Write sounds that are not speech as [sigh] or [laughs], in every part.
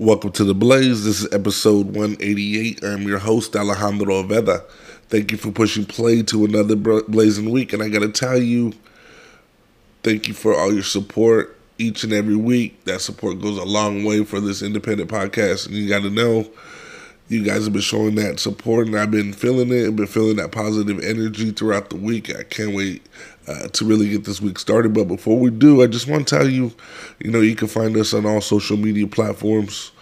Welcome to the Blaze. This is episode 188. I'm your host, Alejandro Aveda. Thank you for pushing play to another blazing week. And I got to tell you, thank you for all your support each and every week. That support goes a long way for this independent podcast. And you got to know, you guys have been showing that support, and I've been feeling it. I've been feeling that positive energy throughout the week. I can't wait uh, to really get this week started. But before we do, I just want to tell you, you know, you can find us on all social media platforms.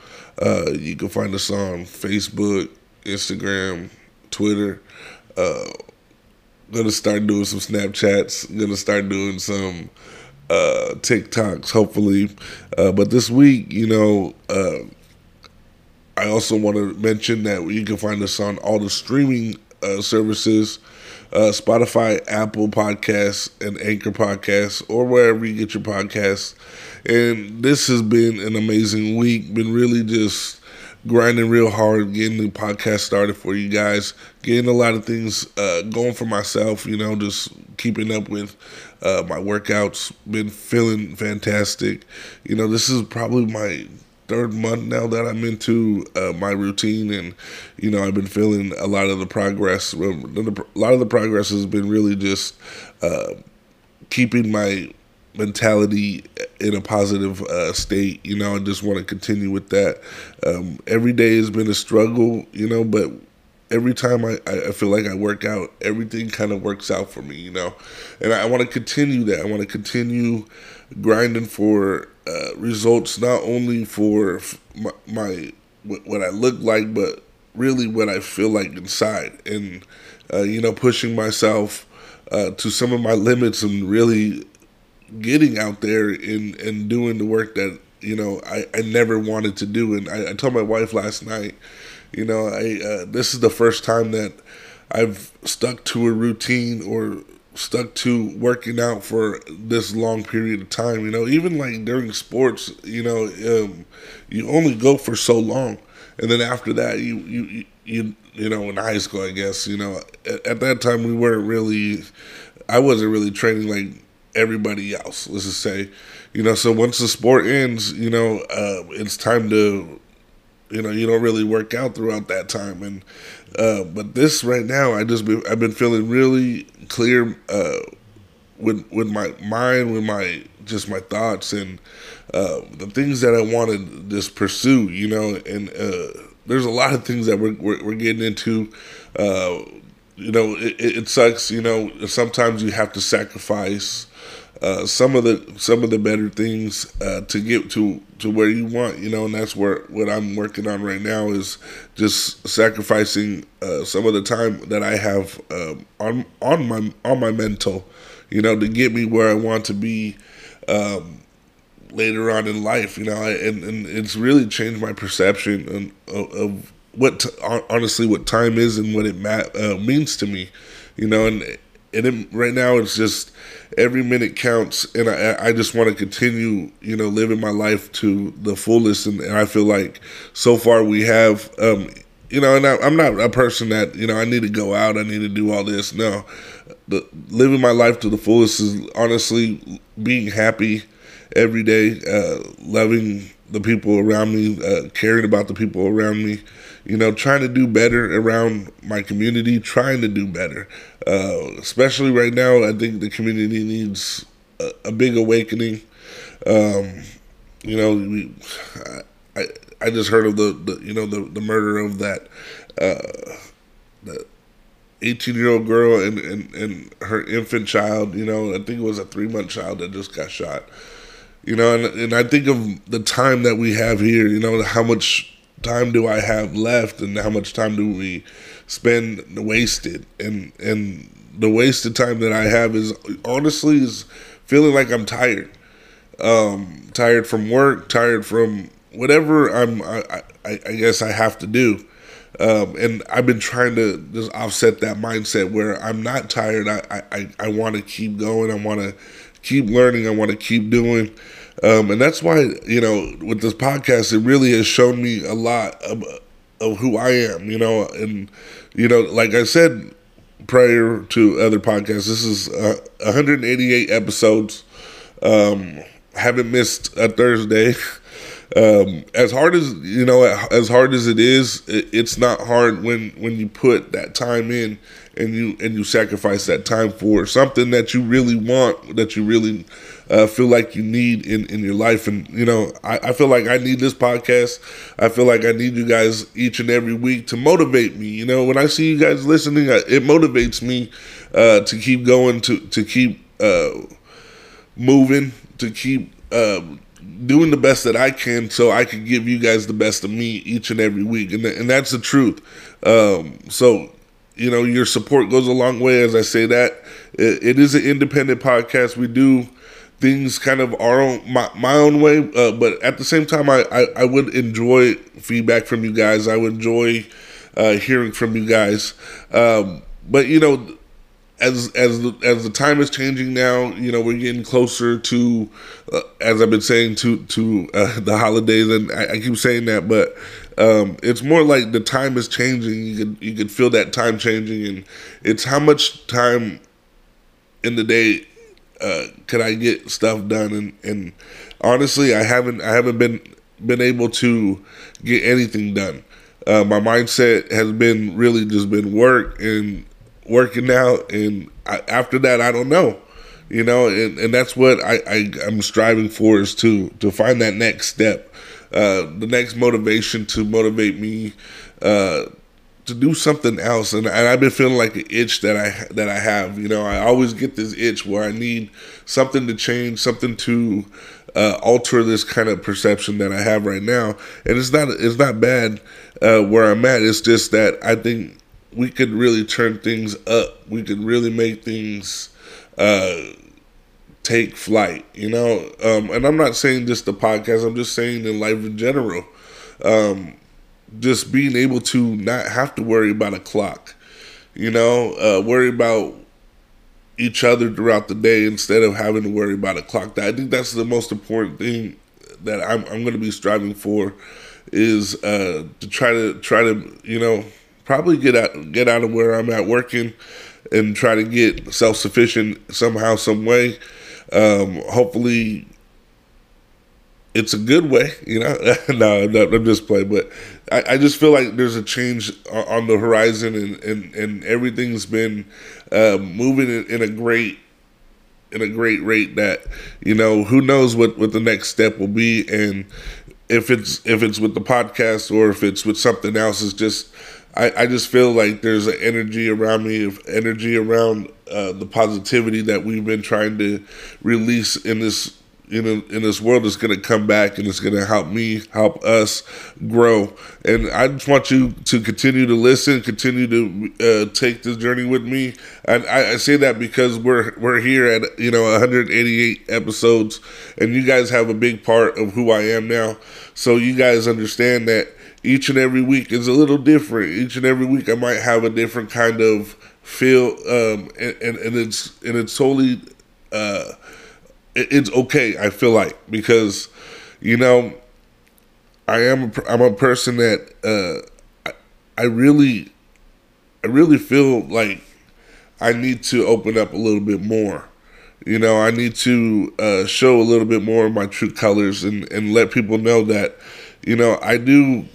Uh, you can find us on Facebook, Instagram, Twitter. Uh, gonna start doing some Snapchats. Gonna start doing some uh, TikToks, hopefully. Uh, but this week, you know, uh, I also want to mention that you can find us on all the streaming services uh, Spotify, Apple Podcasts, and Anchor Podcasts, or wherever you get your podcasts. And this has been an amazing week. Been really just grinding real hard, getting the podcast started for you guys, getting a lot of things uh, going for myself. You know, just keeping up with uh, my workouts. Been feeling fantastic. You know, this is probably my third month now that I'm into uh, my routine, and you know I've been feeling a lot of the progress. A lot of the progress has been really just uh, keeping my mentality in a positive uh, state. You know, I just want to continue with that. Um, every day has been a struggle, you know, but every time I, I feel like I work out, everything kind of works out for me, you know, and I want to continue that. I want to continue grinding for uh, results not only for my, my, what I look like, but really what I feel like inside, and uh, you know, pushing myself uh, to some of my limits and really getting out there and and doing the work that you know I, I never wanted to do. And I, I told my wife last night, you know, I uh, this is the first time that I've stuck to a routine or stuck to working out for this long period of time. You know, even like during sports, you know, um, you only go for so long, and then after that, you you you you know, in high school, I guess, you know, at, at that time we weren't really, I wasn't really training like everybody else. Let's just say, you know, so once the sport ends, you know, uh, it's time to you know you don't really work out throughout that time and uh, but this right now i just been, i've been feeling really clear uh, with with my mind, with my just my thoughts and uh, the things that I want to pursue. You know, and uh, there's a lot of things that we're we're, we're getting into. Uh, you know, it, it, sucks. You know, sometimes you have to sacrifice. Uh, some of the some of the better things uh, to get to to where you want, you know, and that's where what I'm working on right now is just sacrificing uh, some of the time that I have um, on on my on my mental, you know, to get me where I want to be um, later on in life, you know, and and it's really changed my perception of, of what t- honestly what time is and what it ma- uh, means to me, you know, and and right now it's just every minute counts, and I, I just want to continue, you know, living my life to the fullest. And, and I feel like so far we have, um, you know, and I, am not a person that you know I need to go out, I need to do all this. No, the, living my life to the fullest is honestly being happy every day, uh, loving the people around me, uh, caring about the people around me, you know, trying to do better around my community, trying to do better. Uh, especially right now, I think the community needs a, a big awakening. Um, you know, we, I, I just heard of the, the you know the, the murder of that uh, the 18 year old girl and, and, and her infant child. You know, I think it was a three month child that just got shot. You know, and, and I think of the time that we have here. You know, how much time do I have left, and how much time do we spend wasted? And and the wasted time that I have is honestly is feeling like I'm tired, um, tired from work, tired from whatever I'm. I, I, I guess I have to do. Um, and I've been trying to just offset that mindset where I'm not tired. I I, I want to keep going. I want to keep learning. I want to keep doing. Um, and that's why, you know, with this podcast, it really has shown me a lot of, of who I am, you know, and, you know, like I said prior to other podcasts, this is uh, 188 episodes. Um, haven't missed a Thursday. [laughs] um, as hard as you know, as hard as it is, it, it's not hard when when you put that time in and you and you sacrifice that time for something that you really want, that you really uh, feel like you need in in your life. And you know, I, I feel like I need this podcast. I feel like I need you guys each and every week to motivate me. You know, when I see you guys listening, it motivates me uh, to keep going, to to keep uh, moving, to keep. Um, doing the best that I can so I can give you guys the best of me each and every week. And, and that's the truth. Um, so, you know, your support goes a long way. As I say that, it, it is an independent podcast. We do things kind of our own, my, my own way. Uh, but at the same time, I, I, I, would enjoy feedback from you guys. I would enjoy uh, hearing from you guys. Um, but, you know, as as the, as the time is changing now, you know, we're getting closer to, uh, as I've been saying, to to uh, [laughs] the holidays, and I, I, keep saying that, but um, it's more like the time is changing. You could you can feel that time changing, and it's how much time in the day uh, can I get stuff done, and and honestly, I haven't I haven't been been able to get anything done. Uh, my mindset has been really just been work and working out, and I, after that, I don't know. You know, and, and that's what I, I am striving for is to to find that next step, uh, the next motivation to motivate me uh, to do something else. And, and I've been feeling like an itch that I that I have. You know, I always get this itch where I need something to change, something to uh, alter this kind of perception that I have right now. And it's not it's not bad uh, where I'm at. It's just that I think we could really turn things up. We could really make things uh, take flight, you know. Um, and I'm not saying just the podcast. I'm just saying in life in general. Um, just being able to not have to worry about a clock, you know, uh, worry about each other throughout the day instead of having to worry about a clock. I think that's the most important thing that I'm, I'm going to be striving for is uh, to try to try to you know probably get out get out of where I'm at working and try to get self sufficient somehow, some way. Um, hopefully, it's a good way, you know. [laughs] no, no, I'm just playing, but I, I, just feel like there's a change on the horizon, and and, and everything's been uh, moving in, in a great in a great rate. That you know, who knows what what the next step will be, and if it's if it's with the podcast or if it's with something else, it's just I, I just feel like there's an energy around me, of energy around uh, the positivity that we've been trying to release in this in, a, in this world is going to come back and it's going to help me help us grow. And i just want you to continue to listen continue to uh, take this journey with me. And I, I, say that because we're we're here at you know 188 episodes and you guys have a big part of who i am now. So you guys understand that each and every week is a little different. Each and every week I might have a different kind of feel, um, and, and, and it's and it's totally, uh, it's okay. I feel like because, you know, I am a, I'm a person that uh, I, I really, I really feel like I need to open up a little bit more. You know, I need to uh, show a little bit more of my true colors and, and let people know that, you know, I do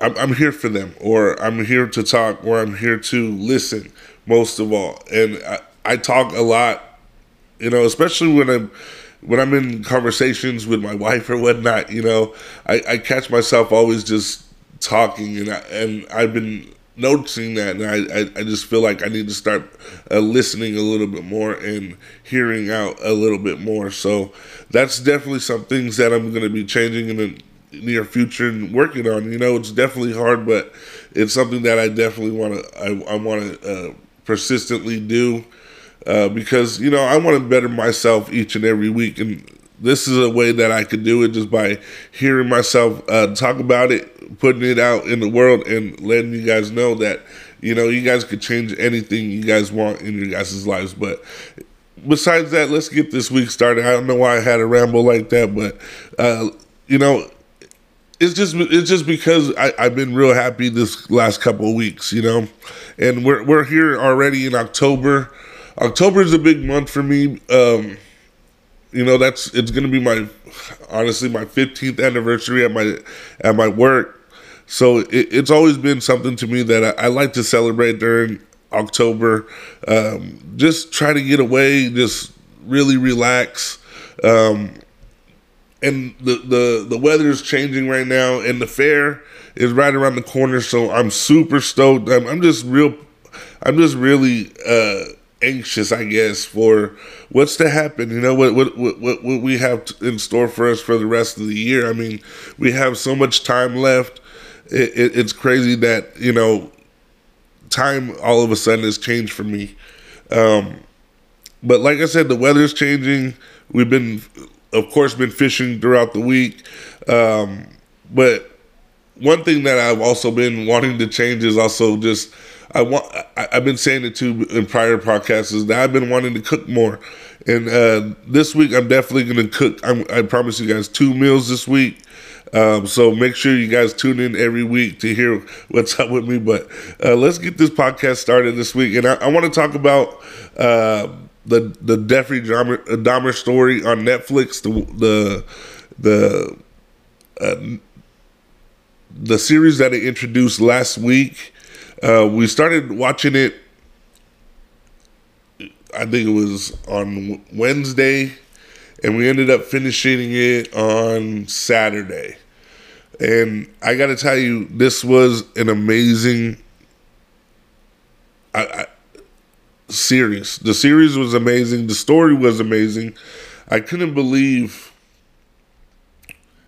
I'm, I'm here for them, or I'm here to talk, or I'm here to listen. Most of all, and I, I talk a lot, you know, especially when I'm when I'm in conversations with my wife or whatnot. You know, I, I catch myself always just talking, and I, and I've been noticing that, and I, I, I, just feel like I need to start uh, listening a little bit more and hearing out a little bit more. So that's definitely some things that I'm going to be changing in the near future and working on. You know, it's definitely hard, but it's something that I definitely want to I, I want to uh, persistently do uh, because you know I want to better myself each and every week, and this is a way that I could do it just by hearing myself uh, talk about it, putting it out in the world, and letting you guys know that you know you guys could change anything you guys want in your guys' lives, but. Besides that, let's get this week started. I don't know why I had a ramble like that, but uh, you know, it's just it's just because I, have been real happy this last couple of weeks, you know, and we're we're here already in October. October is a big month for me. Um, you know that's it's gonna be my honestly my 15th anniversary at my at my work. So it, it's always been something to me that I, I like to celebrate during October. Um, just try to get away, just really relax. Um, and the, the the weather is changing right now, and the fair is right around the corner. So I'm super stoked. I'm, I'm just real. I'm just really uh, anxious, I guess, for what's to happen. You know what what what what, we have in store for us for the rest of the year. I mean, we have so much time left. It, it, it's crazy that you know time all of a sudden has changed for me. Um, but like I said, the weather's changing. We've been, of course, been fishing throughout the week. Um, but one thing that I've also been wanting to change is also just I want. I, have been saying it too in prior podcasts is that I've been wanting to cook more, and uh, this week I'm definitely going to cook. I'm, i promise you guys two meals this week. Um, so make sure you guys tune in every week to hear what's up with me. But uh, let's get this podcast started this week, and I, I want to talk about uh, the the Jeffrey Dahmer, Dahmer, story on Netflix. The the the uh, the series that it introduced last week. Uh, we started watching it. I think it was on Wednesday, and we ended up finishing it on Saturday. And I got to tell you, this was an amazing I, I, series. The series was amazing. The story was amazing. I couldn't believe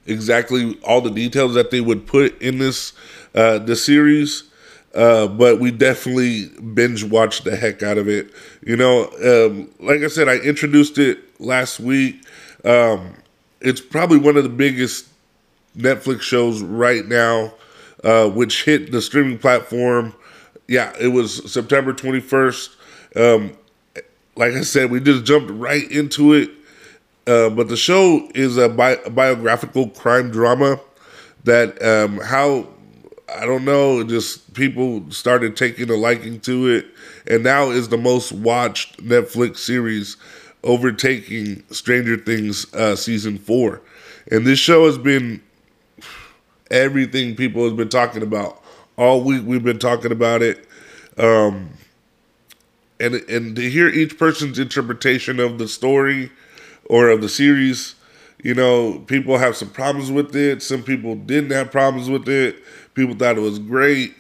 exactly all the details that they would put in this uh, the series. Uh, but we definitely binge watched the heck out of it. You know, um, like I said, I introduced it last week. Um, it's probably one of the biggest Netflix shows right now, uh, which hit the streaming platform. Yeah, it was September 21st. Um, like I said, we just jumped right into it. Uh, but the show is a, bi- a biographical crime drama that um, how I don't know, just people started taking a liking to it, and now is the most watched Netflix series, overtaking Stranger Things uh, season four. And this show has been everything people have been talking about all week. We've been talking about it, um, and and to hear each person's interpretation of the story or of the series. You know, people have some problems with it. Some people didn't have problems with it. People thought it was great.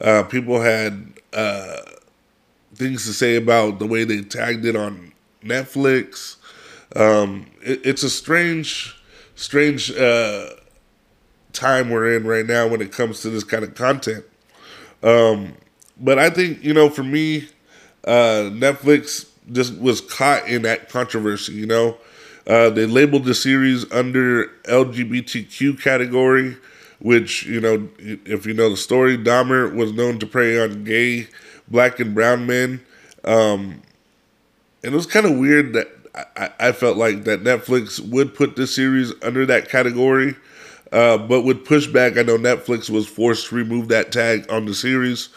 Uh, people had uh, things to say about the way they tagged it on Netflix. Um, it, it's a strange, strange uh, time we're in right now when it comes to this kind of content. Um, but I think you know, for me, uh, Netflix just was caught in that controversy. You know, uh, they labeled the series under LGBTQ category, which you know, if you know the story, Dahmer was known to prey on gay, black, and brown men. Um, and it was kind of weird that I, I, felt like that Netflix would put this series under that category. Uh, but with pushback, I know Netflix was forced to remove that tag on the series.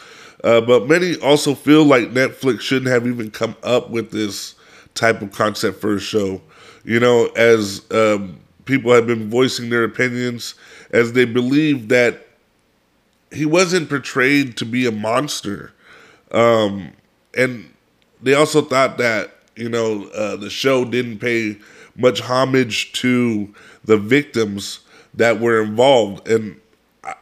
Uh, but many also feel like Netflix shouldn't have even come up with this type of concept for a show. You know, as um, people have been voicing their opinions, as they believe that he wasn't portrayed to be a monster. Um, and they also thought that, you know, uh, the show didn't pay much homage to the victims that were involved. And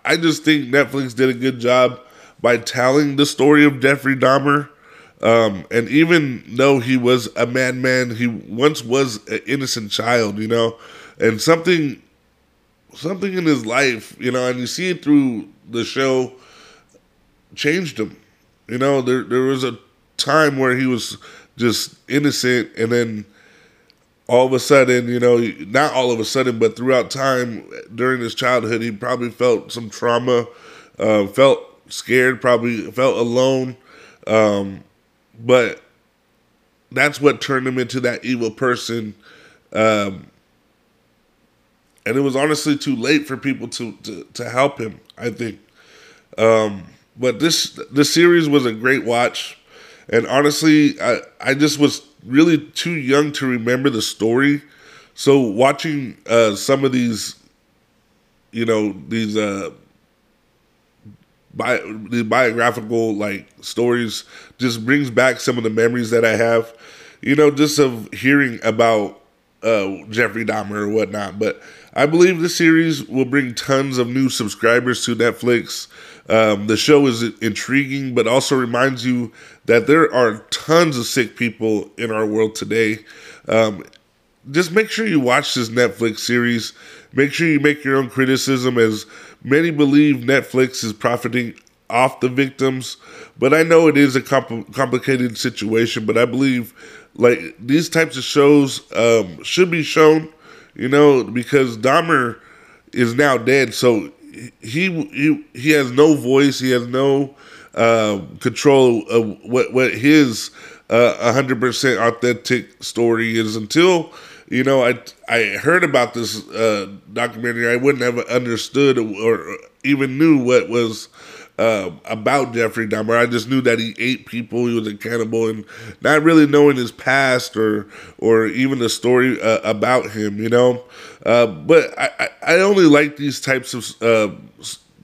I just think Netflix did a good job by telling the story of Jeffrey Dahmer. Um, and even though he was a madman, he once was an innocent child, you know, and something, something in his life, you know, and you see it through the show, changed him. You know, there there was a time where he was just innocent, and then all of a sudden, you know, not all of a sudden, but throughout time during his childhood, he probably felt some trauma, uh, felt scared, probably felt alone. Um, but that's what turned him into that evil person. Um, and it was honestly too late for people to, to, to help him, I think. Um, but this this series was a great watch. And honestly, I, I just was really too young to remember the story so watching uh, some of these, you know, these uh, bi- the biographical like stories just brings back some of the memories that I have, you know, just of hearing about uh, Jeffrey Dahmer or whatnot. But I believe the series will bring tons of new subscribers to Netflix. Um, the show is intriguing, but also reminds you that there are tons of sick people in our world today. Um, just make sure you watch this Netflix series. Make sure you make your own criticism, as many believe Netflix is profiting off the victims. But I know it is a compl- complicated situation. But I believe like these types of shows um, should be shown, you know, because Dahmer is now dead, so he he he has no voice. He has no uh, control of what what his uh, hundred percent authentic story is until you know, I I heard about this uh, documentary. I wouldn't have understood or even knew what was uh, about Jeffrey Dahmer. I just knew that he ate people. He was a cannibal, and not really knowing his past or or even the story uh, about him. You know, uh, but I, I only like these types of uh,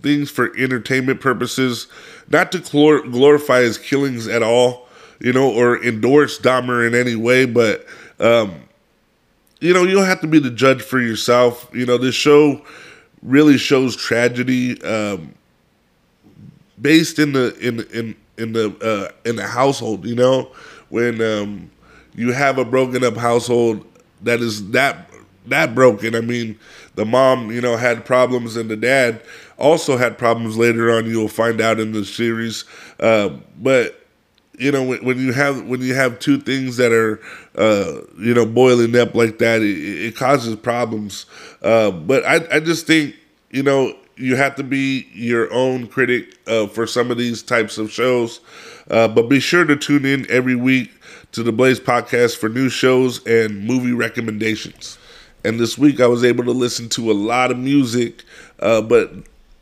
things for entertainment purposes, not to glor- glorify his killings at all. You know, or endorse Dahmer in any way, but. Um, you know, you don't have to be the judge for yourself. You know, this show really shows tragedy um, based in the in in in the uh, in the household. You know, when um, you have a broken up household that is that that broken. I mean, the mom, you know, had problems, and the dad also had problems. Later on, you'll find out in the series. Uh, but you know when, when, you have when you have two things that are uh, you know boiling up like that it, it causes problems uh, but I, I just think you know you have to be your own critic uh, for some of these types of shows. Uh, but be sure to tune in every week to the blaze podcast for new shows and movie recommendations. And this week i was able to listen to a lot of music uh, but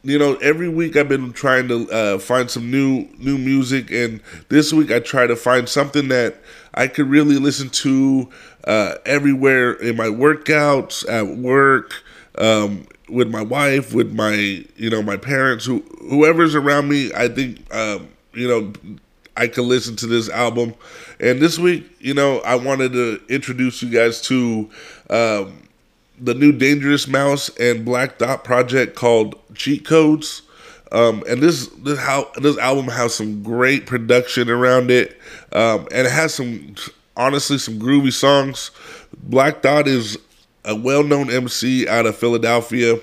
you know, every week I've been trying to uh, find some new new music, and this week I try to find something that I could really listen to uh, everywhere in my workouts, at work, um, with my wife, with my you know my parents, who whoever's around me. I think um, you know I could listen to this album. And this week, you know, I wanted to introduce you guys to. Um, the new Dangerous Mouse and Black Thought project called Cheat Codes. Um, and this this how this album has some great production around it, um, and it has some honestly some groovy songs. Black Thought is a well-known MC out of Philadelphia,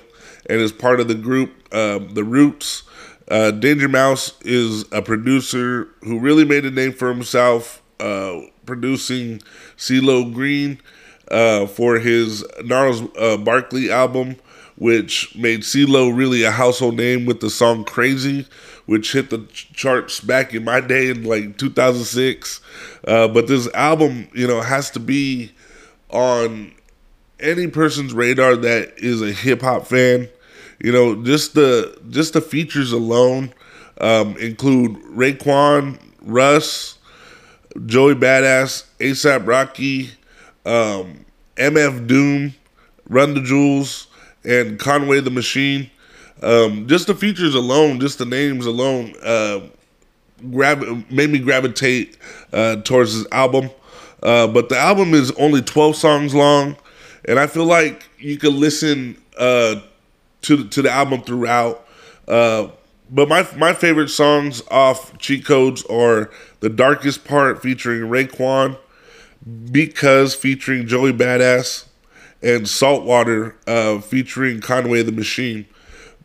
and is part of the group um, The Roots. Uh, Danger Mouse is a producer who really made a name for himself, uh, producing CeeLo Green uh, for his Gnarls uh, Barkley album, which made CeeLo really a household name with the song Crazy, which hit the charts back in my day in like 2006. Uh, but this album, you know, has to be on any person's radar that is a hip hop fan. You know, just the just the features alone um, include Raekwon, Russ, Joey Badass, ASAP Rocky, um, MF Doom, Run the Jewels, and Conway the Machine. Um, just the features alone, just the names alone, uh, grab made me gravitate uh, towards this album. Uh, but the album is only 12 songs long, and I feel like you could listen uh, to to the album throughout. Uh, but my my favorite songs off Cheat Codes are the darkest part featuring Raekwon, because featuring Joey Badass and Saltwater uh, featuring Conway the Machine.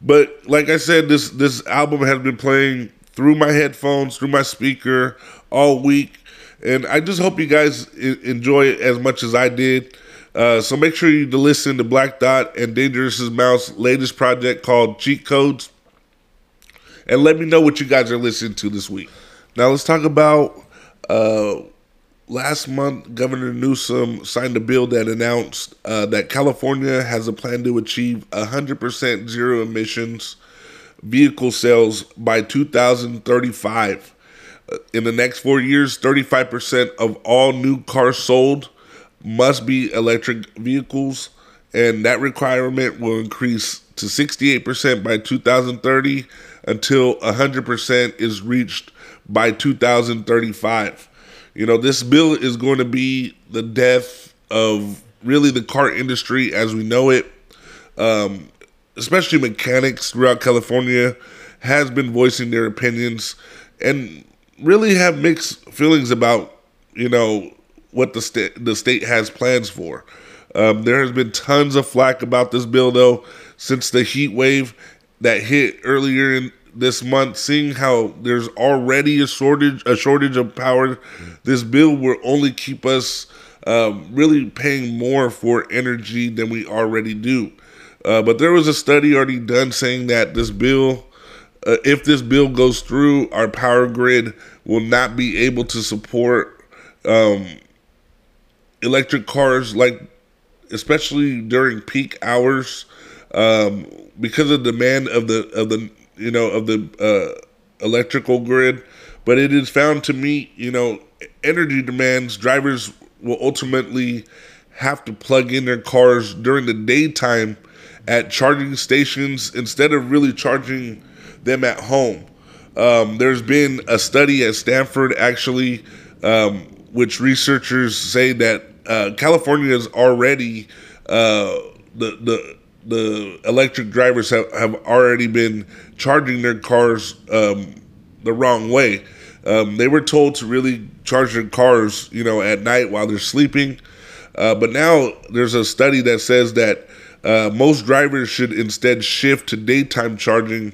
But like I said, this this album has been playing through my headphones, through my speaker all week, and I just hope you guys enjoy it as much as I did. Uh, so make sure you listen to Black Thought and Dangerous Mouse latest project called Cheat Codes, and let me know what you guys are listening to this week. Now let's talk about uh, last month, Governor Newsom signed a bill that announced uh, that California has a plan to achieve 100% zero emissions vehicle sales by 2035. Uh, in the next four years, 35% of all new cars sold must be electric vehicles, and that requirement will increase to 68% by 2030 until 100% is reached by 2035. You know, this bill is going to be the death of really the car industry as we know it. Um, especially mechanics throughout California has been voicing their opinions and really have mixed feelings about, you know, what the state the state has plans for. Um, there has been tons of flack about this bill though since the heat wave that hit earlier in this month, seeing how there's already a shortage a shortage of power, this bill will only keep us um, really paying more for energy than we already do. Uh, but there was a study already done saying that this bill, uh, if this bill goes through, our power grid will not be able to support um, electric cars, like especially during peak hours, um, because of demand of the of the you know, of the uh, electrical grid, but it is found to meet, you know, energy demands. Drivers will ultimately have to plug in their cars during the daytime at charging stations instead of really charging them at home. Um, there's been a study at Stanford actually, um, which researchers say that uh, California is already uh, the the the electric drivers have, have already been charging their cars um, the wrong way. Um, they were told to really charge their cars, you know, at night while they're sleeping. Uh, but now there's a study that says that uh, most drivers should instead shift to daytime charging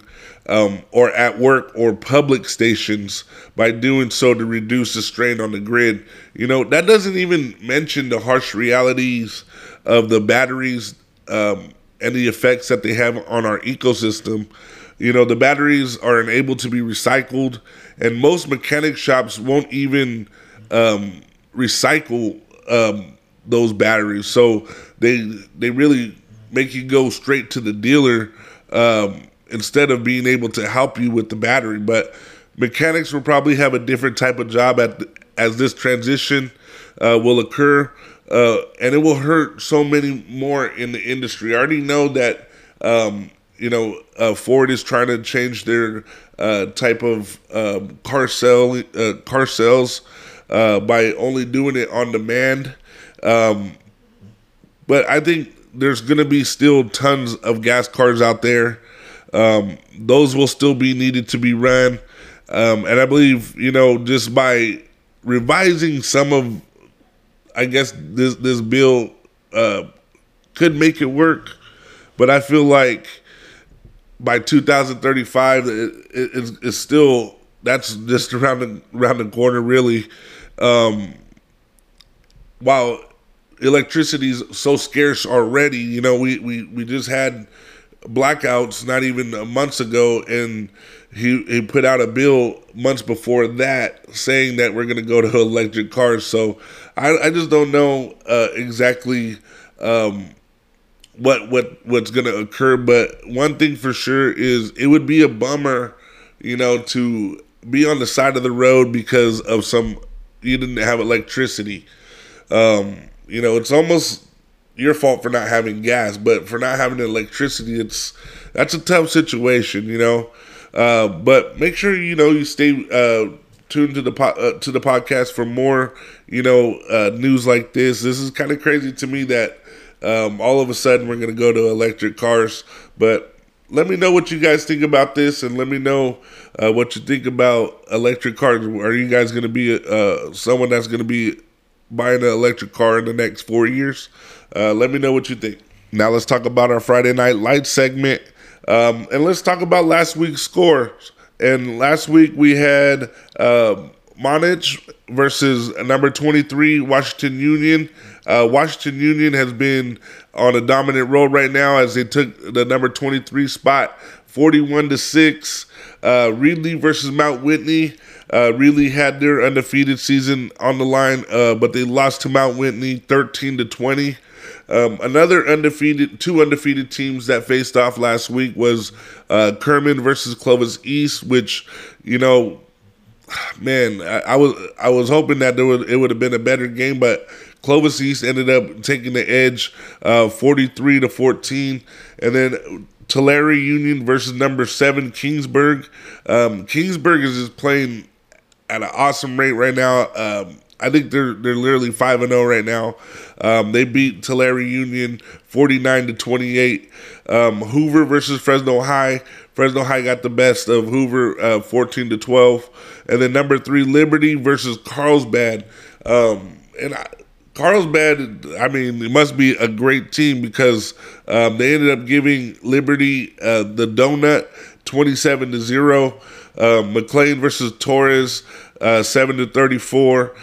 um, or at work or public stations by doing so to reduce the strain on the grid. You know, that doesn't even mention the harsh realities of the batteries um, and the effects that they have on our ecosystem. You know, the batteries are unable to be recycled, and most mechanic shops won't even um, recycle um, those batteries. So they they really make you go straight to the dealer um, instead of being able to help you with the battery. But mechanics will probably have a different type of job at as this transition uh, will occur uh, and it will hurt so many more in the industry. I already know that um, you know uh, Ford is trying to change their uh, type of um, car sell uh, car sales uh, by only doing it on demand. Um, but I think there's going to be still tons of gas cars out there. Um, those will still be needed to be run, um, and I believe you know just by revising some of I guess this this bill uh, could make it work, but I feel like by 2035, it, it, it's, still that's just around the around the corner, really. Um, while electricity is so scarce already, you know, we, we, we just had blackouts not even months ago, and he he put out a bill months before that saying that we're going to go to [laughs] electric cars. So I, I just don't know uh, exactly um, what what what's going to occur. But one thing for sure is it would be a bummer, you know, to be on the side of the road because of some you didn't have electricity. Um, you know, it's almost your fault for not having gas, but for not having electricity, it's that's a tough situation, you know. Uh, but make sure you know you stay uh, tuned to the po- uh, to the podcast for more, you know, uh, news like this. This is kind of crazy to me that um, all of a sudden we're going to go to electric cars. But let me know what you guys think about this, and let me know uh, what you think about electric cars. Are you guys going to be uh, someone that's going to be buying an electric car in the next four years? let me know what you think. Now let's talk about our Friday Night Lights segment. Um, and let's talk about last week's scores. And last week we had uh, versus number 23, Washington Union. Uh, Washington Union has been on a dominant road right now as they took the number 23 spot, 41 to 6. Uh, Reedley versus Mount Whitney. Uh, Reedley had their undefeated season on the line, uh, but they lost to Mount Whitney 13 to 20. Um, another undefeated, two undefeated teams that faced off last week was uh, Kerman versus Clovis East, which you know, man, I, I, was I was hoping that there would it would have been a better game, but Clovis East ended up taking the edge, uh, 43 to 14, and then Tulare Union versus number seven Kingsburg. Um, Kingsburg is just playing at an awesome rate right now. Um, I think they're they're literally five and zero oh right now. Um, they beat Tulare Union forty nine to twenty eight. Um, Hoover versus Fresno High. Fresno High got the best of Hoover, uh, fourteen to twelve, and then number three Liberty versus Carlsbad. Um, and I, Carlsbad, I mean, it must be a great team because um, they ended up giving Liberty uh, the donut, twenty-seven to zero. Uh, McLane versus Torres, uh, seven to thirty-four.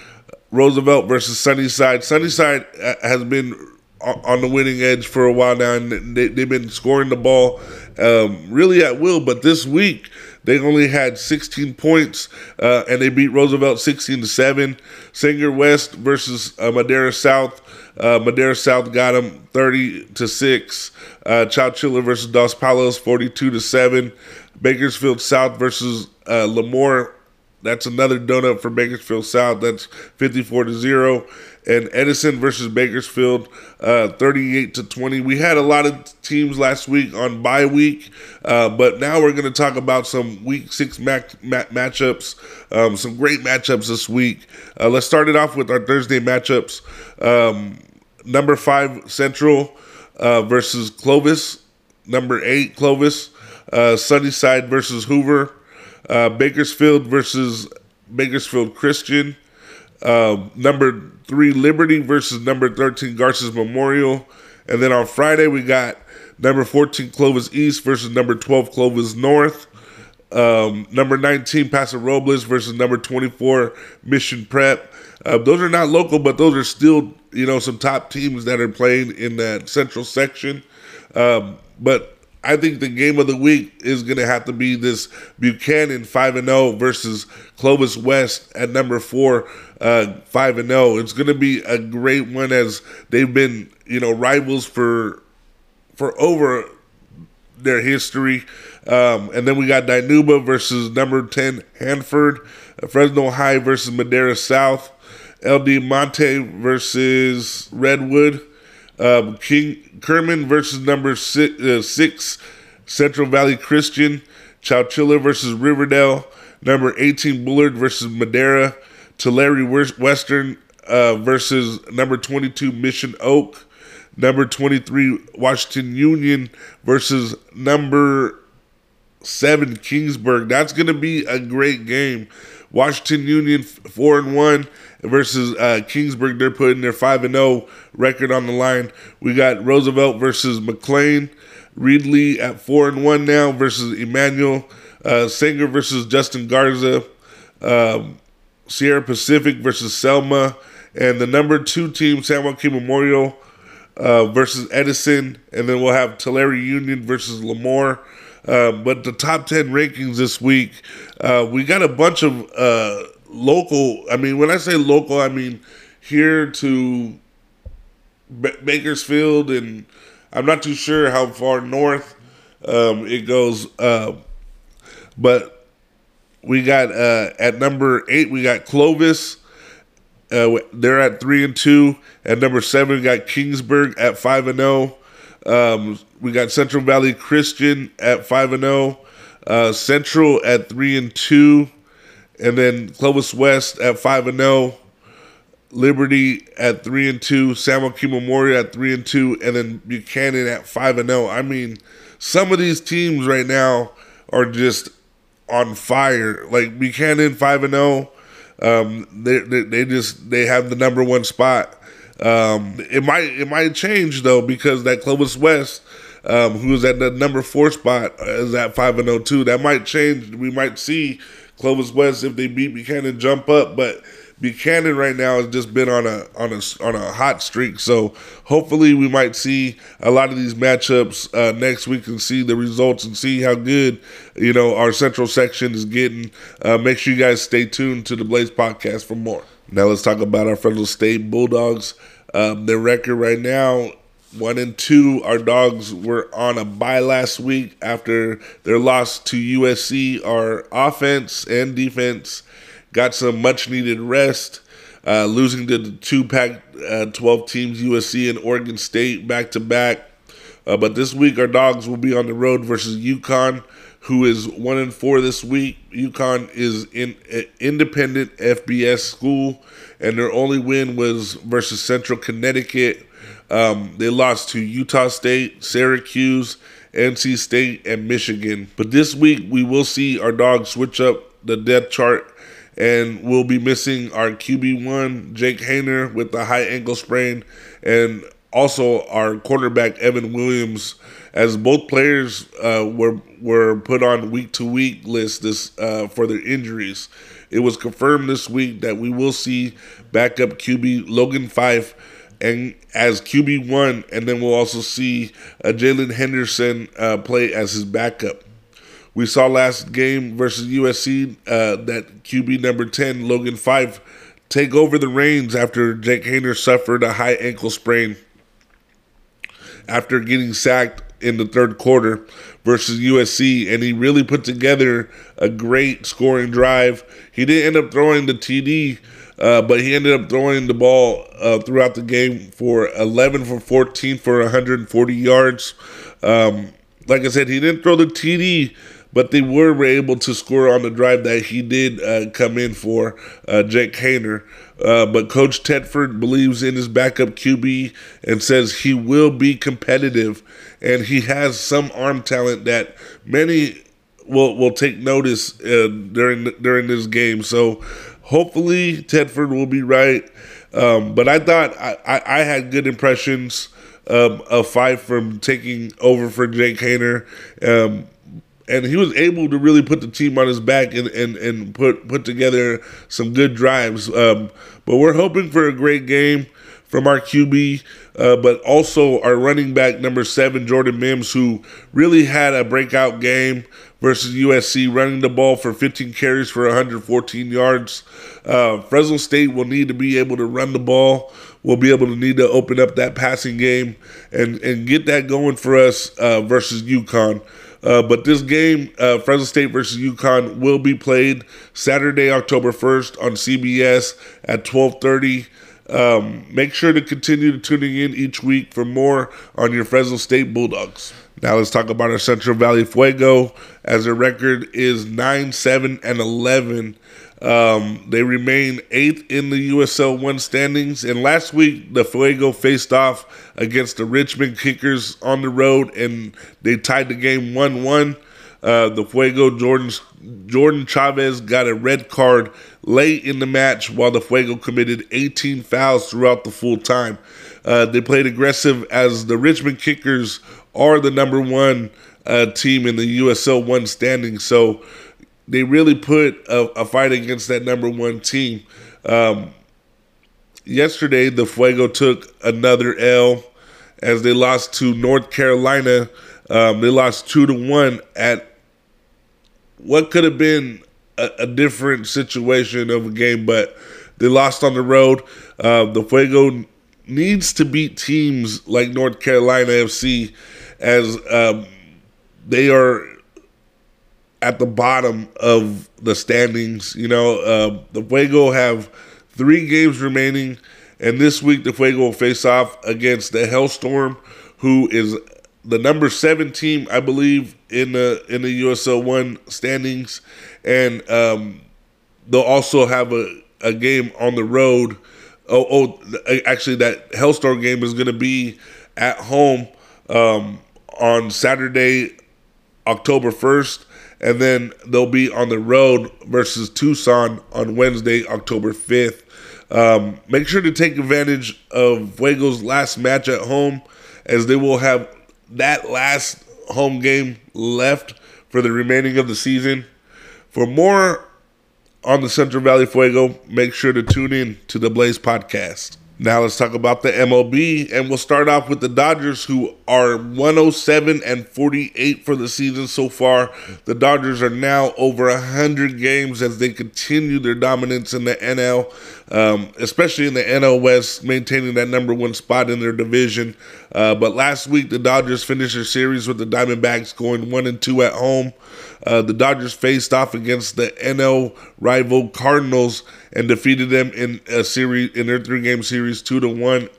Roosevelt versus Sunnyside. Sunnyside uh, has been on the winning edge for a while now, and they, have been scoring the ball um, really at will. But this week, they only had 16 points, uh, and they beat Roosevelt 16 to seven. Sanger West versus uh, Madera South. Uh, Madera South got them 30 to six. Uh, Chowchilla versus Dos Palos 42 to seven. Bakersfield South versus uh, Lemoore that's another donut for Bakersfield South. That's 54 to 0. And Edison versus Bakersfield, uh, 38 to 20. We had a lot of teams last week on bye week, uh, but now we're going to talk about some week six match, matchups, um, some great matchups this week. Uh, let's start it off with our Thursday matchups. Um, number five, Central uh, versus Clovis. Number eight, Clovis. Uh, Sunnyside versus Hoover. Uh, Bakersfield versus Bakersfield Christian. Uh, number three, Liberty versus number 13, Garces Memorial. And then on Friday, we got number 14, Clovis East versus number 12, Clovis North. Um, number 19, Paso Robles versus number 24, Mission Prep. Uh, those are not local, but those are still, you know, some top teams that are playing in that central section. Um, but I think the game of the week is going to have to be this Buchanan 5 and 0 versus Clovis West at number 4 uh, 5 and 0. It's going to be a great one as they've been, you know, rivals for for over their history. Um, and then we got Dinuba versus number 10 Hanford, Fresno High versus Madera South, El Diamante versus Redwood. Um, King Kerman versus number six, uh, six, Central Valley Christian. Chowchilla versus Riverdale. Number 18, Bullard versus Madera. Tulare Western uh, versus number 22, Mission Oak. Number 23, Washington Union versus number 7, Kingsburg. That's going to be a great game. Washington Union, 4 and 1 versus uh, Kingsburg. They're putting their 5 and 0 record on the line. We got Roosevelt versus McLane. Reedley at 4 and 1 now versus Immanuel. Uh, Sanger versus Justin Garza. Um, Sierra Pacific versus Selma. And the number two team, San Joaquin Memorial uh, versus Edison. And then we'll have Tulare Union versus Lemoore. Uh, but the top 10 rankings this week, uh, we got a bunch of uh, local. I mean, when I say local, I mean here to B- Bakersfield, and I'm not too sure how far north um, it goes. Uh, but we got uh, at number eight, we got Clovis. Uh, they're at three and two. At number seven, we got Kingsburg at five and zero. Oh. Um, we got Central Valley Christian at five and zero. Uh, Central at three and two and then Clovis West at five and zero, oh, Liberty at three and two, San Joaquin Memorial at three and two, and then Buchanan at five and zero. Oh. I mean, some of these teams right now are just on fire. Like Buchanan five and zero, oh, um, they, they just they have the number one spot. Um, it might it might change though because that Clovis West. Um, who's at the number four spot is at five and zero too. That might change. We might see Clovis West, if they beat Buchanan, jump up. But Buchanan right now has just been on a on a on a hot streak. So hopefully we might see a lot of these matchups uh, next week and see the results and see how good you know our central section is getting. Uh, make sure you guys stay tuned to the Blaze podcast for more. Now let's talk about our Fresno State Bulldogs. Um, their record right now one and two, our dogs were on a bye last week after their loss to USC. Our offense and defense got some much needed rest. uh, losing to the two Pac uh, 12 teams, USC and Oregon State, back to back. Uh, but this week, our dogs will be on the road versus UConn, who is one and four this week. UConn is in independent FBS school, and their only win was versus Central Connecticut. Um, they lost to Utah State, Syracuse, NC State, and Michigan. But this week, we will see our dogs switch up the depth chart and we'll be missing our QB1 Jake Haener with the high ankle sprain, and also our quarterback Evan Williams, as both players uh, were were put on week to week list this uh, for their injuries. It was confirmed this week that we will see backup QB Logan Fife and as QB one, and then we'll also see uh, Jalen Henderson uh, play as his backup. We saw last game versus USC uh, that QB number 10, Logan Fife, take over the reins after Jake Haener suffered a high ankle sprain after getting sacked in the third quarter versus USC, and he really put together a great scoring drive. He didn't end up throwing the TD, uh, but he ended up throwing the ball uh, throughout the game for 11 for 14 for 140 yards. Um, like I said, he didn't throw the TD, but they were able to score on the drive that he did uh, come in for, uh, Jake Haener. Uh, but Coach Tedford believes in his backup QB and says he will be competitive, and he has some arm talent that many will will take notice uh, during during this game. So hopefully Tedford will be right. Um, but I thought I, I, I had good impressions um, of Fife from taking over for Jake Haener. Um, and he was able to really put the team on his back and, and, and put put together some good drives. Um, but we're hoping for a great game from our QB, uh, but also our running back number seven, Jordan Mims, who really had a breakout game versus USC, running the ball for 15 carries for 114 yards. Uh, Fresno State will need to be able to run the ball. We'll be able to need to open up that passing game and, and get that going for us uh, versus UConn. Uh, but this game, uh, Fresno State versus UConn, will be played Saturday, October 1st on CBS at 1230. Um, make sure to continue to tuning in each week for more on your Fresno State Bulldogs. Now let's talk about our Central Valley Fuego, as their record is 9 7 and 11 um, they remain eighth in the USL one standings. And last week, the Fuego faced off against the Richmond Kickers on the road, and they tied the game one-one. Uh, the Fuego Jordan Jordan Chavez got a red card late in the match, while the Fuego committed 18 fouls throughout the full time. Uh, they played aggressive as the Richmond Kickers are the number one uh, team in the USL one standing. So they really put a, a fight against that number one team. Um, yesterday, the Fuego took another L as they lost to North Carolina. Um, they lost two to one at what could have been a, a, different situation of a game, but they lost on the road. Uh, the Fuego needs to beat teams like North Carolina FC as um, they are at the bottom of the standings. You know, uh, the Fuego have three games remaining, and this week the Fuego will face off against the Hailstorm, who is the number seven team, I believe, in the in the USL one standings, and um, they'll also have a, a game on the road. Oh, oh, actually, that Hailstorm game is going to be at home um, on Saturday, October first and then they'll be on the road versus Tucson on Wednesday, October 5th. Um, make sure to take advantage of Fuego's last match at home, as they will have that last home game left for the remaining of the season. For more on the Central Valley Fuego, make sure to tune in to the Blaze Podcast. Now let's talk about the MLB, and we'll start off with the Dodgers, who are 107 and 48 for the season so far. The Dodgers are now over 100 games as they continue their dominance in the NL, um, especially in the NL West, maintaining that number one spot in their division. Uh, but last week, the Dodgers finished their series with the Diamondbacks going one and two at home. Uh, the Dodgers faced off against the NL rival Cardinals and defeated them in a series in their three game series two to one.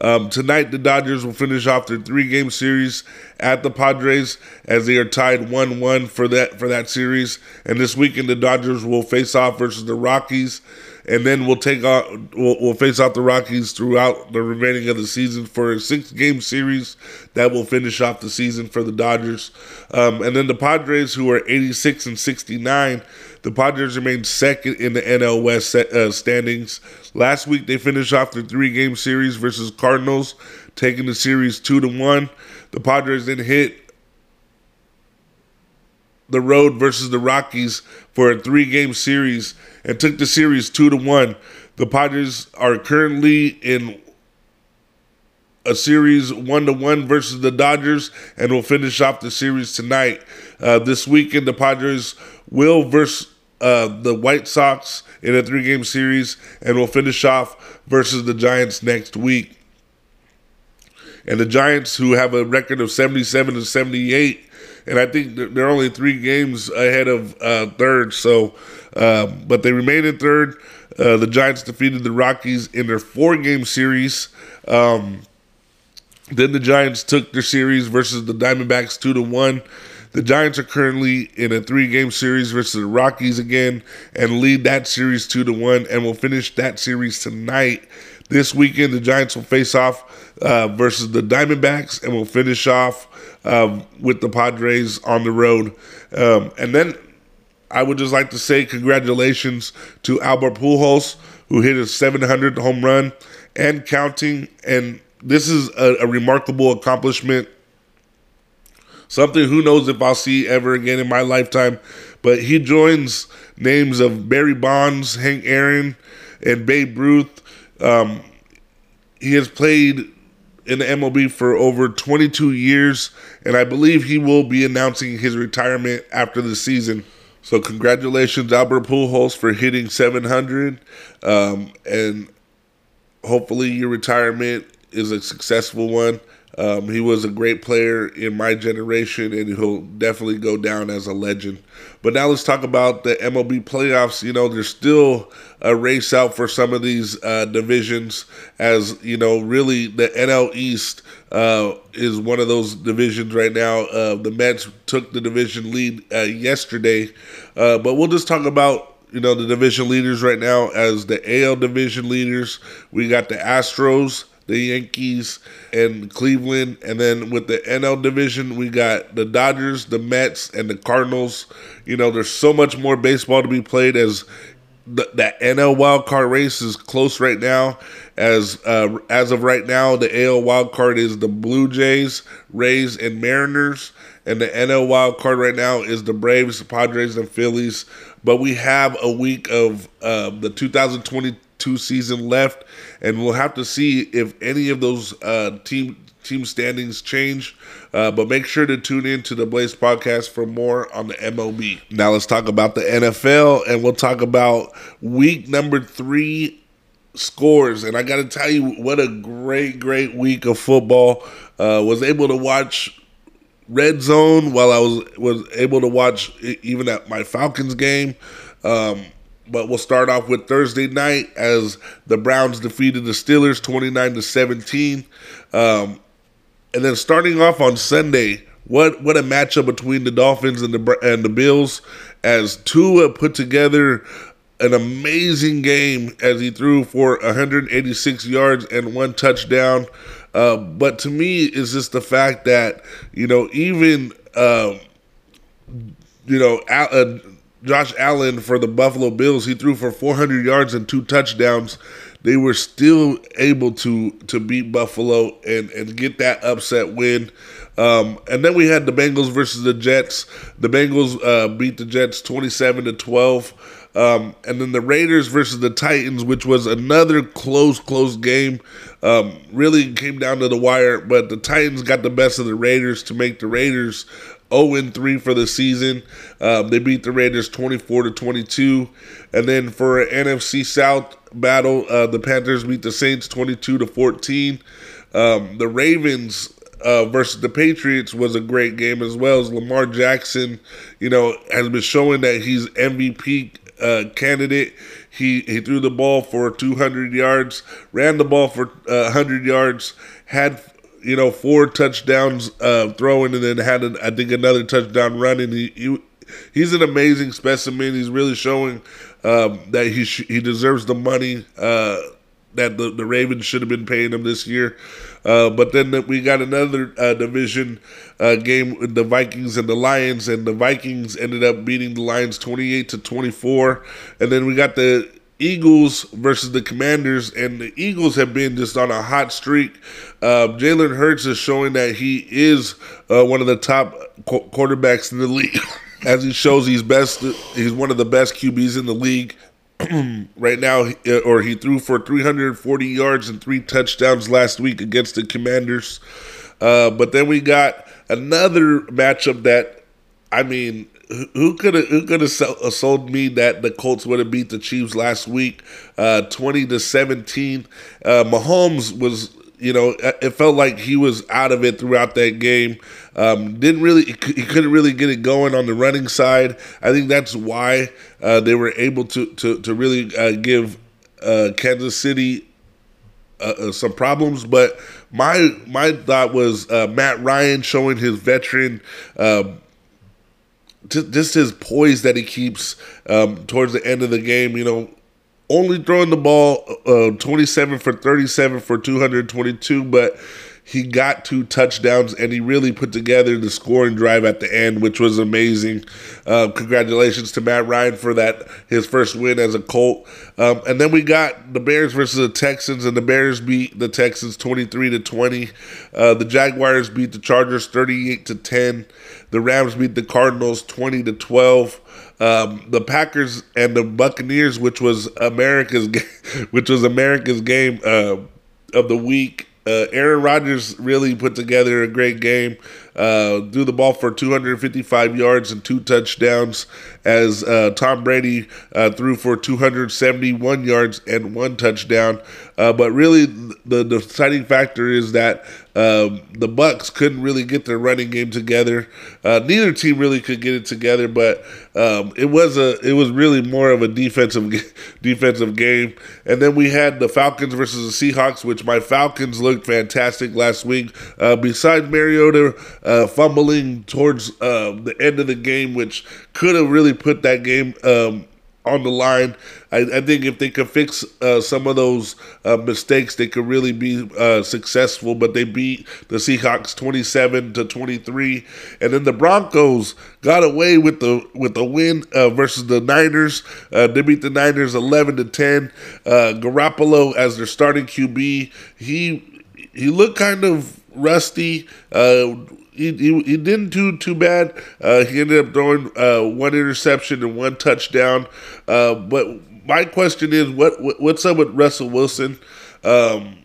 Um, tonight, the Dodgers will finish off their three game series at the Padres as they are tied one one for that for that series. And this weekend, the Dodgers will face off versus the Rockies and then we'll take on we'll, we'll face out the Rockies throughout the remaining of the season for a six game series that will finish off the season for the Dodgers. Um, and then the Padres, who are 86 and 69, the Padres remain second in the NL West uh, standings. Last week they finished off the three game series versus Cardinals, taking the series two to one. The Padres then hit the road versus the Rockies for a three game series and took the series two to one. The Padres are currently in a series one to one versus the Dodgers, and will finish off the series tonight. Uh, this weekend, the Padres will versus uh, the White Sox in a three game series, and will finish off versus the Giants next week. And the Giants, who have a record of 77 to 78, and I think they're only three games ahead of uh, third. So, uh, but they remain in third. Uh, the Giants defeated the Rockies in their four-game series. Um, then the Giants took their series versus the Diamondbacks two to one. The Giants are currently in a three-game series versus the Rockies again, and lead that series two to one, and will finish that series tonight. This weekend, the Giants will face off uh, versus the Diamondbacks, and will finish off um, with the Padres on the road. Um, and then I would just like to say congratulations to Albert Pujols, who hit a 700 home run and counting. And this is a, a remarkable accomplishment. Something who knows if I'll see ever again in my lifetime. But he joins names of Barry Bonds, Hank Aaron, and Babe Ruth. Um, he has played in the MLB for over 22 years, and I believe he will be announcing his retirement after the season. So, congratulations, Albert Pujols, for hitting 700, um, and hopefully your retirement is a successful one. Um, he was a great player in my generation, and he'll definitely go down as a legend. But now let's talk about the MLB playoffs. You know, there's still a race out for some of these uh, divisions, as you know, really the NL East uh, is one of those divisions right now. Uh, the Mets took the division lead uh, yesterday, uh, but we'll just talk about you know the division leaders right now as the AL division leaders. We got the Astros the Yankees, and Cleveland. And then with the NL division, we got the Dodgers, the Mets, and the Cardinals. You know, there's so much more baseball to be played as the, that NL wild card race is close right now. As uh, as of right now, the AL wild card is the Blue Jays, Rays, and Mariners, and the NL wild card right now is the Braves, Padres, and Phillies. But we have a week of uh, the 2022 season left, and we'll have to see if any of those uh, team team standings change. Uh, but make sure to tune in to the Blaze podcast for more on the MLB. Now let's talk about the NFL, and we'll talk about week number three scores. And I got to tell you, what a great, great week of football. Uh, was able to watch Red Zone while I was was able to watch even at my Falcons game. Um, but we'll start off with Thursday night as the Browns defeated the Steelers 29 to 17. Um, and then starting off on Sunday, what what a matchup between the Dolphins and the and the Bills as Tua put together an amazing game as he threw for 186 yards and one touchdown. Uh, but to me, is just the fact that you know even uh, you know. Uh, Josh Allen for the Buffalo Bills, he threw for 400 yards and two touchdowns. They were still able to to beat Buffalo and and get that upset win. Um, and then we had the Bengals versus the Jets. The Bengals uh, beat the Jets 27 to 12. Um, and then the Raiders versus the Titans, which was another close, close game. Um, really came down to the wire, but the Titans got the best of the Raiders to make the Raiders 0 3 for the season. Um, they beat the Raiders 24 to 22. And then for an NFC South battle, uh, the Panthers beat the Saints 22 to 14. Um, the Ravens uh, versus the Patriots was a great game as well as Lamar Jackson, you know, has been showing that he's MVP uh, candidate. He he threw the ball for 200 yards, ran the ball for uh, 100 yards, had you know four touchdowns uh, throwing, and then had an, I think another touchdown running. He, he he's an amazing specimen. He's really showing um, that he sh- he deserves the money uh, that the, the Ravens should have been paying him this year. Uh, but then we got another uh, division uh, game with the Vikings and the Lions, and the Vikings ended up beating the Lions 28 to 24. And then we got the Eagles versus the Commanders, and the Eagles have been just on a hot streak. Uh, Jalen Hurts is showing that he is uh, one of the top qu- quarterbacks in the league. [laughs] As he shows, he's best. He's one of the best QBs in the league. [clears throat] right now, or he threw for 340 yards and three touchdowns last week against the Commanders. Uh, but then we got another matchup that, I mean, who could have who could have sold me that the Colts would have beat the Chiefs last week, uh, 20 to 17. Uh, Mahomes was you know, it felt like he was out of it throughout that game. Um, didn't really, he couldn't really get it going on the running side. I think that's why uh, they were able to to to really uh, give uh, Kansas City uh, uh, some problems. But my my thought was uh, Matt Ryan showing his veteran. Just, just his poise that he keeps um, towards the end of the game, you know, only throwing the ball uh, 27 for 37 for 222, but he got two touchdowns and he really put together the scoring drive at the end, which was amazing. Uh, congratulations to Matt Ryan for that, his first win as a Colt. Um, and then we got the Bears versus the Texans, and the Bears beat the Texans 23 to 20. Uh, the Jaguars beat the Chargers 38 to 10. The Rams beat the Cardinals 20 to 12. Um, the Packers and the Buccaneers, which was America's, [laughs] which was America's game uh, of the week. Uh, Aaron Rodgers really put together a great game. Uh, threw the ball for 255 yards and two touchdowns, as uh, Tom Brady uh, threw for 271 yards and one touchdown. Uh, but really, the, the deciding factor is that um, the Bucks couldn't really get their running game together. Uh, neither team really could get it together, but um, it was a it was really more of a defensive [laughs] defensive game. And then we had the Falcons versus the Seahawks, which my Falcons looked fantastic last week. Uh, besides Mariota uh, fumbling towards uh, the end of the game, which could have really put that game um, on the line. I, I, think if they could fix uh, some of those uh, mistakes, they could really be uh, successful. But they beat the Seahawks twenty-seven to twenty-three, and then the Broncos got away with the with the win uh, versus the Niners. Uh, they beat the Niners eleven to ten. Uh, Garoppolo as their starting QB, he he looked kind of rusty. He, he, didn't do too bad. Uh, he ended up throwing uh, one interception and one touchdown. Uh, but my question is, what, what, what's up with Russell Wilson? Um,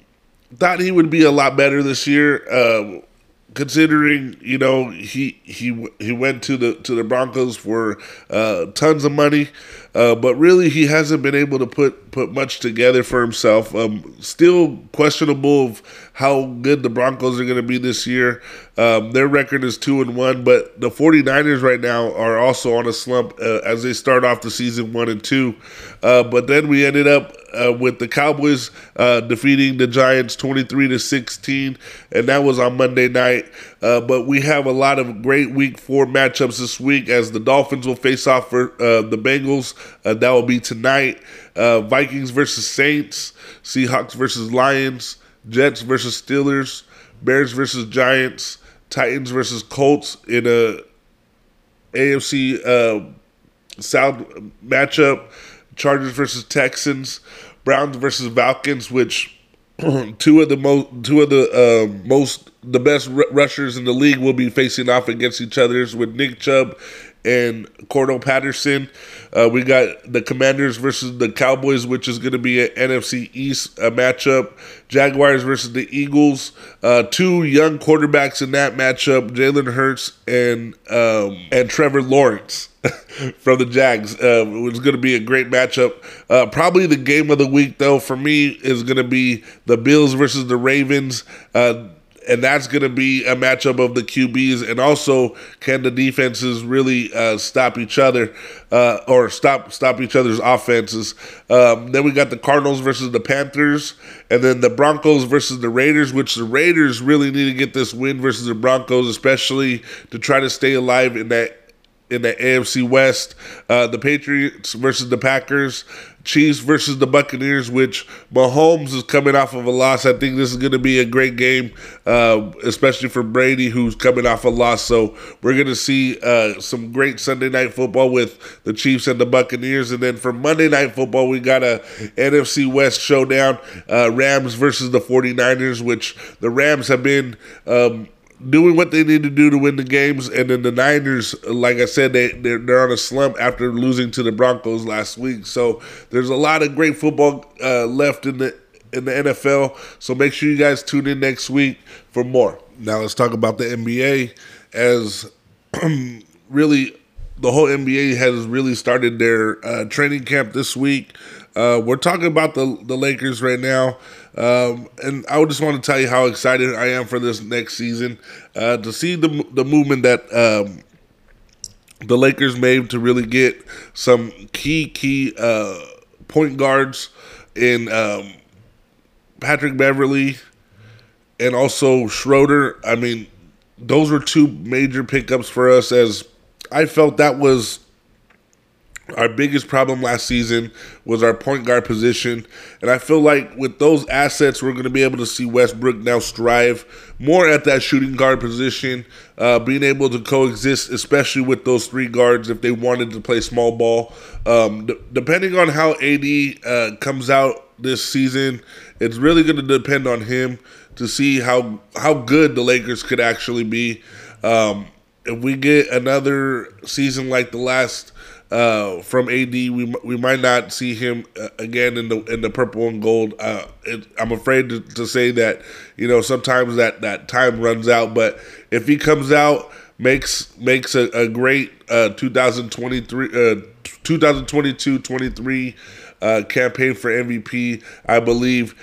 thought he would be a lot better this year. Uh, considering you know he he he went to the to the Broncos for uh, tons of money, uh, but really he hasn't been able to put put much together for himself. Um, still questionable of how good the Broncos are going to be this year. Um, their record is two and one, but the 49ers right now are also on a slump uh, as they start off the season one and two. Uh, but then we ended up uh, with the Cowboys uh, defeating the Giants 23 to 16, and that was on Monday night. Uh, but we have a lot of great Week Four matchups this week as the Dolphins will face off for uh, the Bengals. That will be tonight. Vikings versus Saints, Seahawks versus Lions, Jets versus Steelers, Bears versus Giants, Titans versus Colts in a AFC South matchup. Chargers versus Texans, Browns versus Falcons, which [clears throat] two of the most two of the uh, most the best r- rushers in the league will be facing off against each other with Nick Chubb and Cordarrelle Patterson. Uh, we got the Commanders versus the Cowboys, which is going to be an NFC East matchup. Jaguars versus the Eagles. Uh, two young quarterbacks in that matchup: Jalen Hurts and um, and Trevor Lawrence. [laughs] from the Jags. Uh, it was going to be a great matchup. Uh, probably the game of the week, though, for me, is going to be the Bills versus the Ravens. Uh, and that's going to be a matchup of the QBs, and also can the defenses really uh, stop each other uh, or stop stop each other's offenses? Um, then we got the Cardinals versus the Panthers, and then the Broncos versus the Raiders, which the Raiders really need to get this win versus the Broncos, especially to try to stay alive in that in the AFC West. Uh, the Patriots versus the Packers. Chiefs versus the Buccaneers, which Mahomes is coming off of a loss. I think this is going to be a great game, uh, especially for Brady, who's coming off a loss. So we're going to see uh, some great Sunday night football with the Chiefs and the Buccaneers. And then for Monday night football, we got a NFC West showdown uh, Rams versus the 49ers, which the Rams have been. Um, doing what they need to do to win the games. And then the Niners, like I said, they they're, they're on a slump after losing to the Broncos last week. So there's a lot of great football uh, left in the in the NFL. So make sure you guys tune in next week for more. Now let's talk about the NBA as [clears throat] really the whole NBA has really started their uh, training camp this week. Uh, we're talking about the the Lakers right now. Um, and I just want to tell you how excited I am for this next season uh, to see the the movement that um, the Lakers made to really get some key key uh, point guards in um, Patrick Beverley and also Schroeder. I mean, those were two major pickups for us as I felt that was our biggest problem last season was our point guard position. And I feel like with those assets, we're going to be able to see Westbrook now strive more at that shooting guard position, uh, being able to coexist, especially with those three guards if they wanted to play small ball. Um, d- depending on how AD uh, comes out this season, it's really going to depend on him to see how how good the Lakers could actually be. Um, if we get another season like the last uh, from AD. We we might not see him uh, again in the in the purple and gold. Uh, it, I'm afraid to, to, say that you know sometimes that that time runs out. But if he comes out, makes makes a, a great uh, 2023, uh, 2022, 23. Uh, campaign for MVP. I believe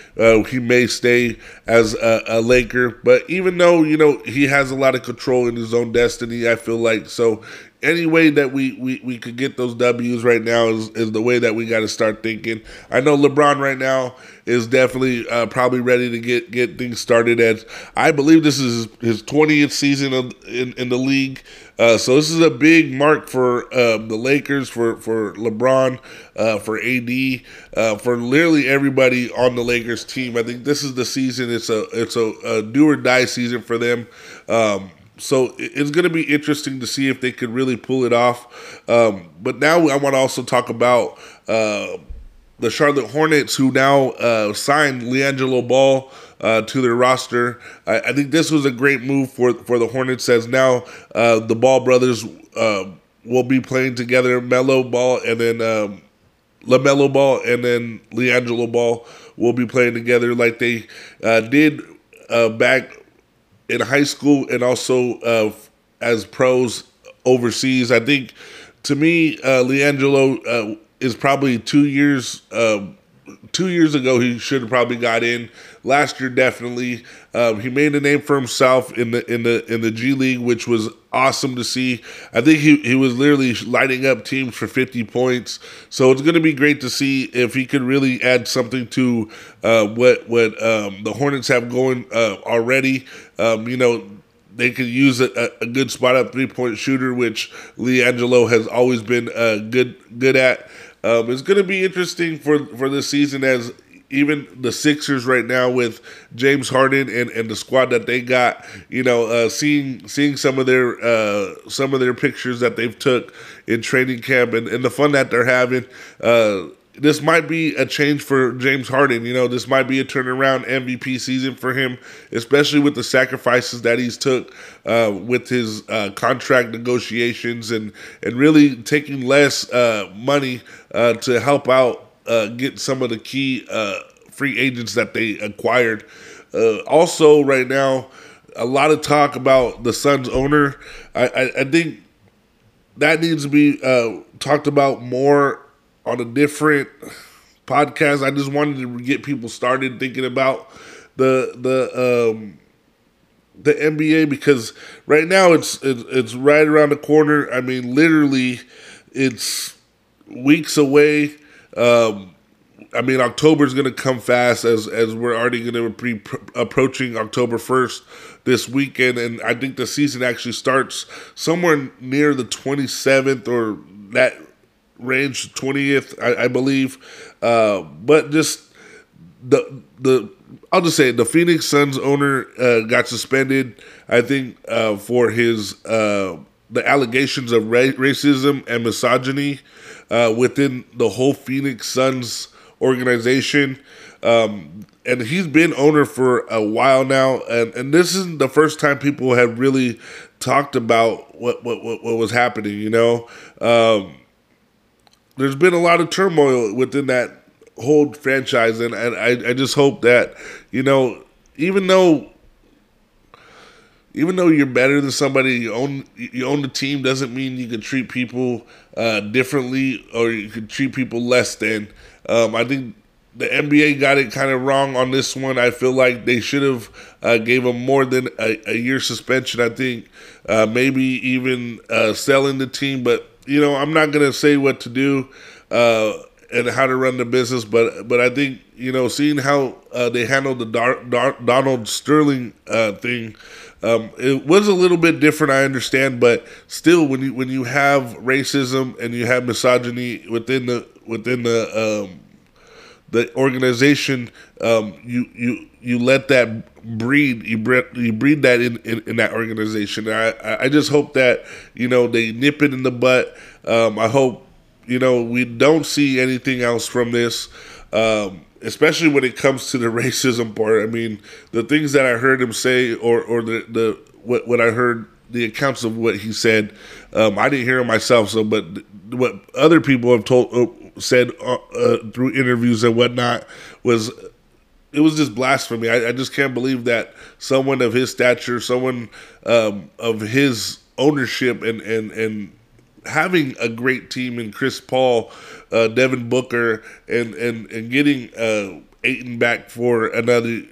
he may stay as a, a, Laker, but even though you know he has a lot of control in his own destiny, I feel like so any way that we, we, we could get those W's right now is, is the way that we got to start thinking. I know LeBron right now is definitely uh, probably ready to get, get things started. As I believe this is his twentieth season of, in in the league, uh, so this is a big mark for um, the Lakers, for for LeBron, uh, for AD, uh, for literally everybody on the Lakers team. I think this is the season. It's a it's a, a do or die season for them. Um, so it's going to be interesting to see if they could really pull it off. Um, but now I want to also talk about uh, the Charlotte Hornets, who now uh, signed LiAngelo Ball uh, to their roster. I, I, think this was a great move for for the Hornets, as now uh, the Ball brothers uh, will be playing together. Melo Ball and then um, LaMelo Ball and then LiAngelo Ball will be playing together like they uh, did back in high school and also uh, as pros overseas. I think to me, uh, LiAngelo uh, is probably two years. Um, two years ago, he should have probably got in. Last year, definitely, um, he made a name for himself in the in the in the G League, which was awesome to see. I think he, he was literally lighting up teams for 50 points. So it's going to be great to see if he can really add something to uh, what what um, the Hornets have going uh, already. Um, you know, they could use a, a good spot up three point shooter, which LiAngelo has always been uh, good good at. Um, it's going to be interesting for for this season as even the Sixers right now with James Harden and, and the squad that they got, you know, uh, seeing seeing some of their uh, some of their pictures that they've took in training camp and, and the fun that they're having. Uh, this might be a change for James Harden. You know, this might be a turnaround MVP season for him, especially with the sacrifices that he's took uh, with his uh, contract negotiations and and really taking less uh, money to help out uh, get some of the key uh, free agents that they acquired. Uh, also, right now, a lot of talk about the Suns owner. I, I, I think that needs to be uh, talked about more on a different podcast. I just wanted to get people started thinking about the the um, the NBA because right now it's it's, it's right around the corner. I mean, literally, it's weeks away. Um, I mean, October is going to come fast as as we're already going to be approaching October first this weekend, and I think the season actually starts somewhere near the twenty seventh or that range, twentieth, I, I, believe. Uh, but just the the I'll just say it, the Phoenix Suns owner uh, got suspended. I think uh, for his uh, the allegations of ra- racism and misogyny uh, within the whole Phoenix Suns organization. Um, and he's been owner for a while now, and, and this isn't the first time people have really talked about what what, what, what was happening. You know, um, there's been a lot of turmoil within that whole franchise, and, and I, I just hope that you know, even though even though you're better than somebody, you own you own the team doesn't mean you can treat people uh, differently or you can treat people less than. Um, I think the NBA got it kind of wrong on this one. I feel like they should have uh, gave him more than a, a year suspension. I think uh, maybe even uh, selling the team, but you know I'm not gonna say what to do uh, and how to run the business, but but I think you know seeing how uh, they handled the Dar- Dar- Donald Sterling uh, thing. Um, it was a little bit different, I understand, but still, when you when you have racism and you have misogyny within the within the um, the organization, um, you you you let that breed you breed, you breed that in, in, in that organization. I I just hope that you know they nip it in the butt. Um, I hope you know we don't see anything else from this. Um, especially when it comes to the [laughs] racism part. I mean, the things that I heard him say, or or the the what what I heard the accounts of what he said. Um, I didn't hear it myself, so but what other people have told uh, said uh, uh, through interviews and whatnot was it was just blasphemy. I, I, just can't believe that someone of his stature, someone um, of his ownership, and and and having a great team in Chris Paul, uh, Devin Booker, and and and getting uh, Ayton back for another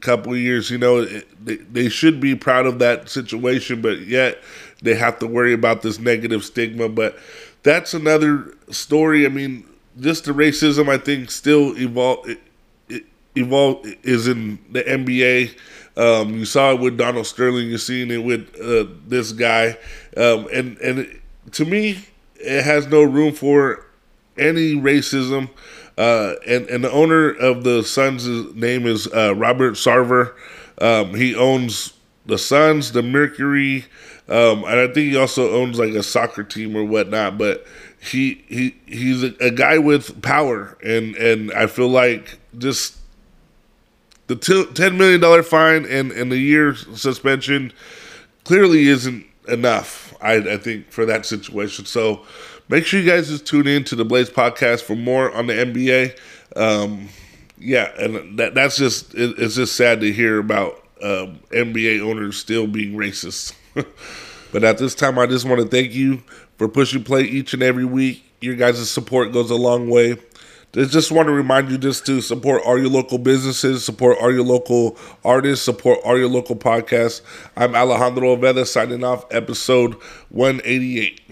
couple of years. You know, they, they should be proud of that situation, but yet they have to worry about this negative stigma. But that's another story. I mean, just the racism, I think, still evolve. Evolve is in the NBA. Um, you saw it with Donald Sterling. You're seeing it with uh, this guy, um, and and it, to me, it has no room for any racism. Uh, and and the owner of the Suns' name is uh, Robert Sarver. Um, he owns the Suns, the Mercury, um, and I think he also owns like a soccer team or whatnot. But he he he's a, a guy with power, and and I feel like just the ten million dollar fine and and the year suspension clearly isn't enough. I I think for that situation. So make sure you guys just tune in to the Blaze podcast for more on the NBA. Um, yeah, and that that's just it, it's just sad to hear about um, NBA owners still being racist. [laughs] but at this time, I just want to thank you for pushing play each and every week. Your guys' support goes a long way. I just want to remind you just to support all your local businesses, support all your local artists, support all your local podcasts. I'm Alejandro Aveda signing off episode 188.